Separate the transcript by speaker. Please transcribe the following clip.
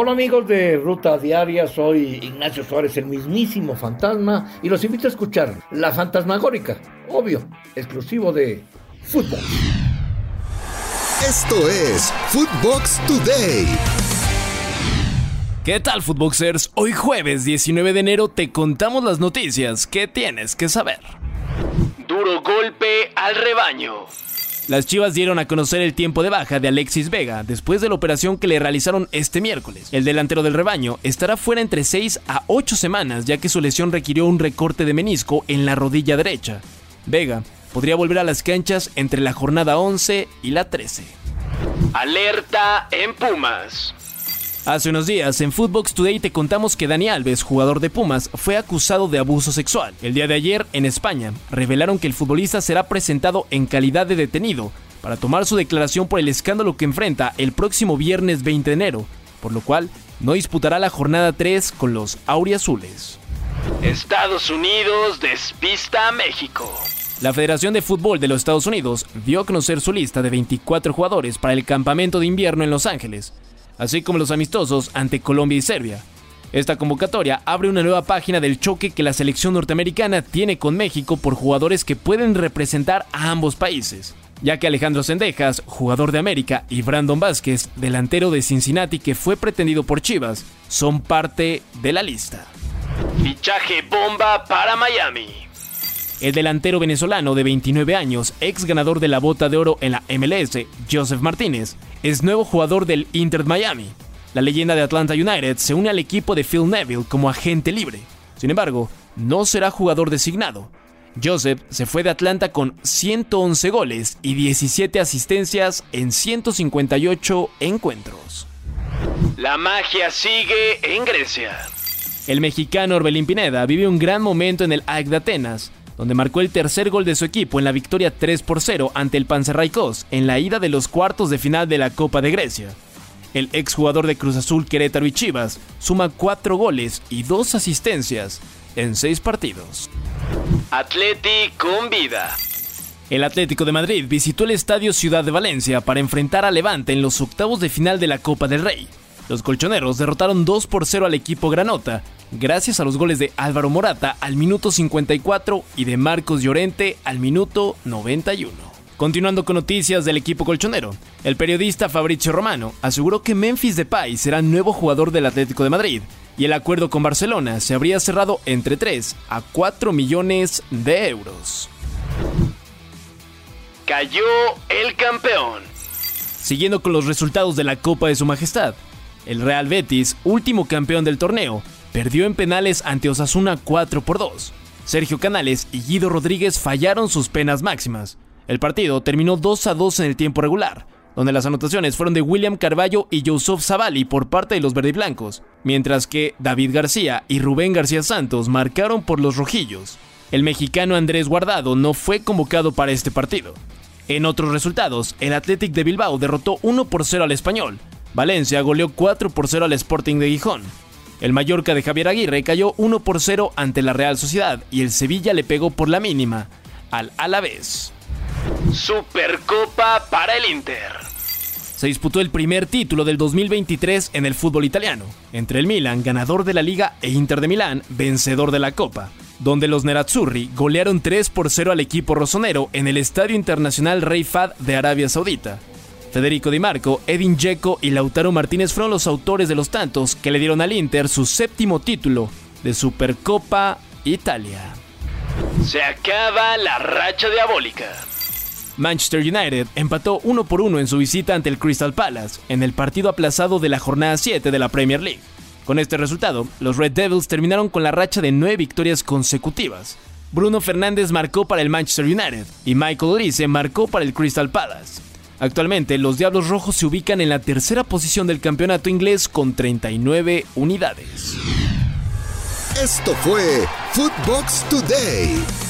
Speaker 1: Hola amigos de Ruta Diaria, soy Ignacio Suárez, el mismísimo fantasma, y los invito a escuchar La Fantasmagórica, obvio, exclusivo de Fútbol.
Speaker 2: Esto es Footbox Today.
Speaker 3: ¿Qué tal, Footboxers? Hoy jueves 19 de enero te contamos las noticias que tienes que saber. Duro golpe al rebaño. Las Chivas dieron a conocer el tiempo de baja de Alexis Vega después de la operación que le realizaron este miércoles. El delantero del rebaño estará fuera entre 6 a 8 semanas ya que su lesión requirió un recorte de menisco en la rodilla derecha. Vega podría volver a las canchas entre la jornada 11 y la 13. Alerta en Pumas. Hace unos días en Footbox Today te contamos que Dani Alves, jugador de Pumas, fue acusado de abuso sexual. El día de ayer, en España, revelaron que el futbolista será presentado en calidad de detenido para tomar su declaración por el escándalo que enfrenta el próximo viernes 20 de enero, por lo cual no disputará la jornada 3 con los auriazules. Estados Unidos despista a México. La Federación de Fútbol de los Estados Unidos dio a conocer su lista de 24 jugadores para el campamento de invierno en Los Ángeles, así como los amistosos ante Colombia y Serbia. Esta convocatoria abre una nueva página del choque que la selección norteamericana tiene con México por jugadores que pueden representar a ambos países, ya que Alejandro Sendejas, jugador de América, y Brandon Vázquez, delantero de Cincinnati que fue pretendido por Chivas, son parte de la lista. Fichaje bomba para Miami. El delantero venezolano de 29 años, ex ganador de la bota de oro en la MLS, Joseph Martínez, es nuevo jugador del Inter Miami. La leyenda de Atlanta United se une al equipo de Phil Neville como agente libre. Sin embargo, no será jugador designado. Joseph se fue de Atlanta con 111 goles y 17 asistencias en 158 encuentros. La magia sigue en Grecia. El mexicano Orbelín Pineda vive un gran momento en el AEK de Atenas, donde marcó el tercer gol de su equipo en la victoria 3 por 0 ante el Panzerraikos en la ida de los cuartos de final de la Copa de Grecia. El exjugador de Cruz Azul Querétaro y Chivas suma 4 goles y 2 asistencias en 6 partidos. Atleti con vida. El Atlético de Madrid visitó el Estadio Ciudad de Valencia para enfrentar a Levante en los octavos de final de la Copa del Rey. Los colchoneros derrotaron 2 por 0 al equipo granota gracias a los goles de Álvaro Morata al minuto 54 y de Marcos Llorente al minuto 91. Continuando con noticias del equipo colchonero, el periodista Fabrizio Romano aseguró que Memphis Depay será nuevo jugador del Atlético de Madrid y el acuerdo con Barcelona se habría cerrado entre 3 a 4 millones de euros. Cayó el campeón. Siguiendo con los resultados de la Copa de Su Majestad, el Real Betis, último campeón del torneo, perdió en penales ante Osasuna 4 por 2. Sergio Canales y Guido Rodríguez fallaron sus penas máximas. El partido terminó 2 a 2 en el tiempo regular, donde las anotaciones fueron de William Carballo y Yusuf Zavali por parte de los verdiblancos, mientras que David García y Rubén García Santos marcaron por los rojillos. El mexicano Andrés Guardado no fue convocado para este partido. En otros resultados, el Athletic de Bilbao derrotó 1 por 0 al Español. Valencia goleó 4 por 0 al Sporting de Gijón. El Mallorca de Javier Aguirre cayó 1 por 0 ante la Real Sociedad y el Sevilla le pegó por la mínima al Alavés. Supercopa para el Inter. Se disputó el primer título del 2023 en el fútbol italiano, entre el Milan, ganador de la liga, e Inter de Milán, vencedor de la Copa, donde los Nerazzurri golearon 3 por 0 al equipo rosonero en el Estadio Internacional Rey Fad de Arabia Saudita. Federico Di Marco, Edin Dzeko y Lautaro Martínez fueron los autores de los tantos que le dieron al Inter su séptimo título de Supercopa Italia. Se acaba la racha diabólica. Manchester United empató 1 por 1 en su visita ante el Crystal Palace en el partido aplazado de la jornada 7 de la Premier League. Con este resultado, los Red Devils terminaron con la racha de 9 victorias consecutivas. Bruno Fernández marcó para el Manchester United y Michael Olise marcó para el Crystal Palace. Actualmente, los Diablos Rojos se ubican en la tercera posición del campeonato inglés con 39 unidades.
Speaker 2: Esto fue Footbox Today.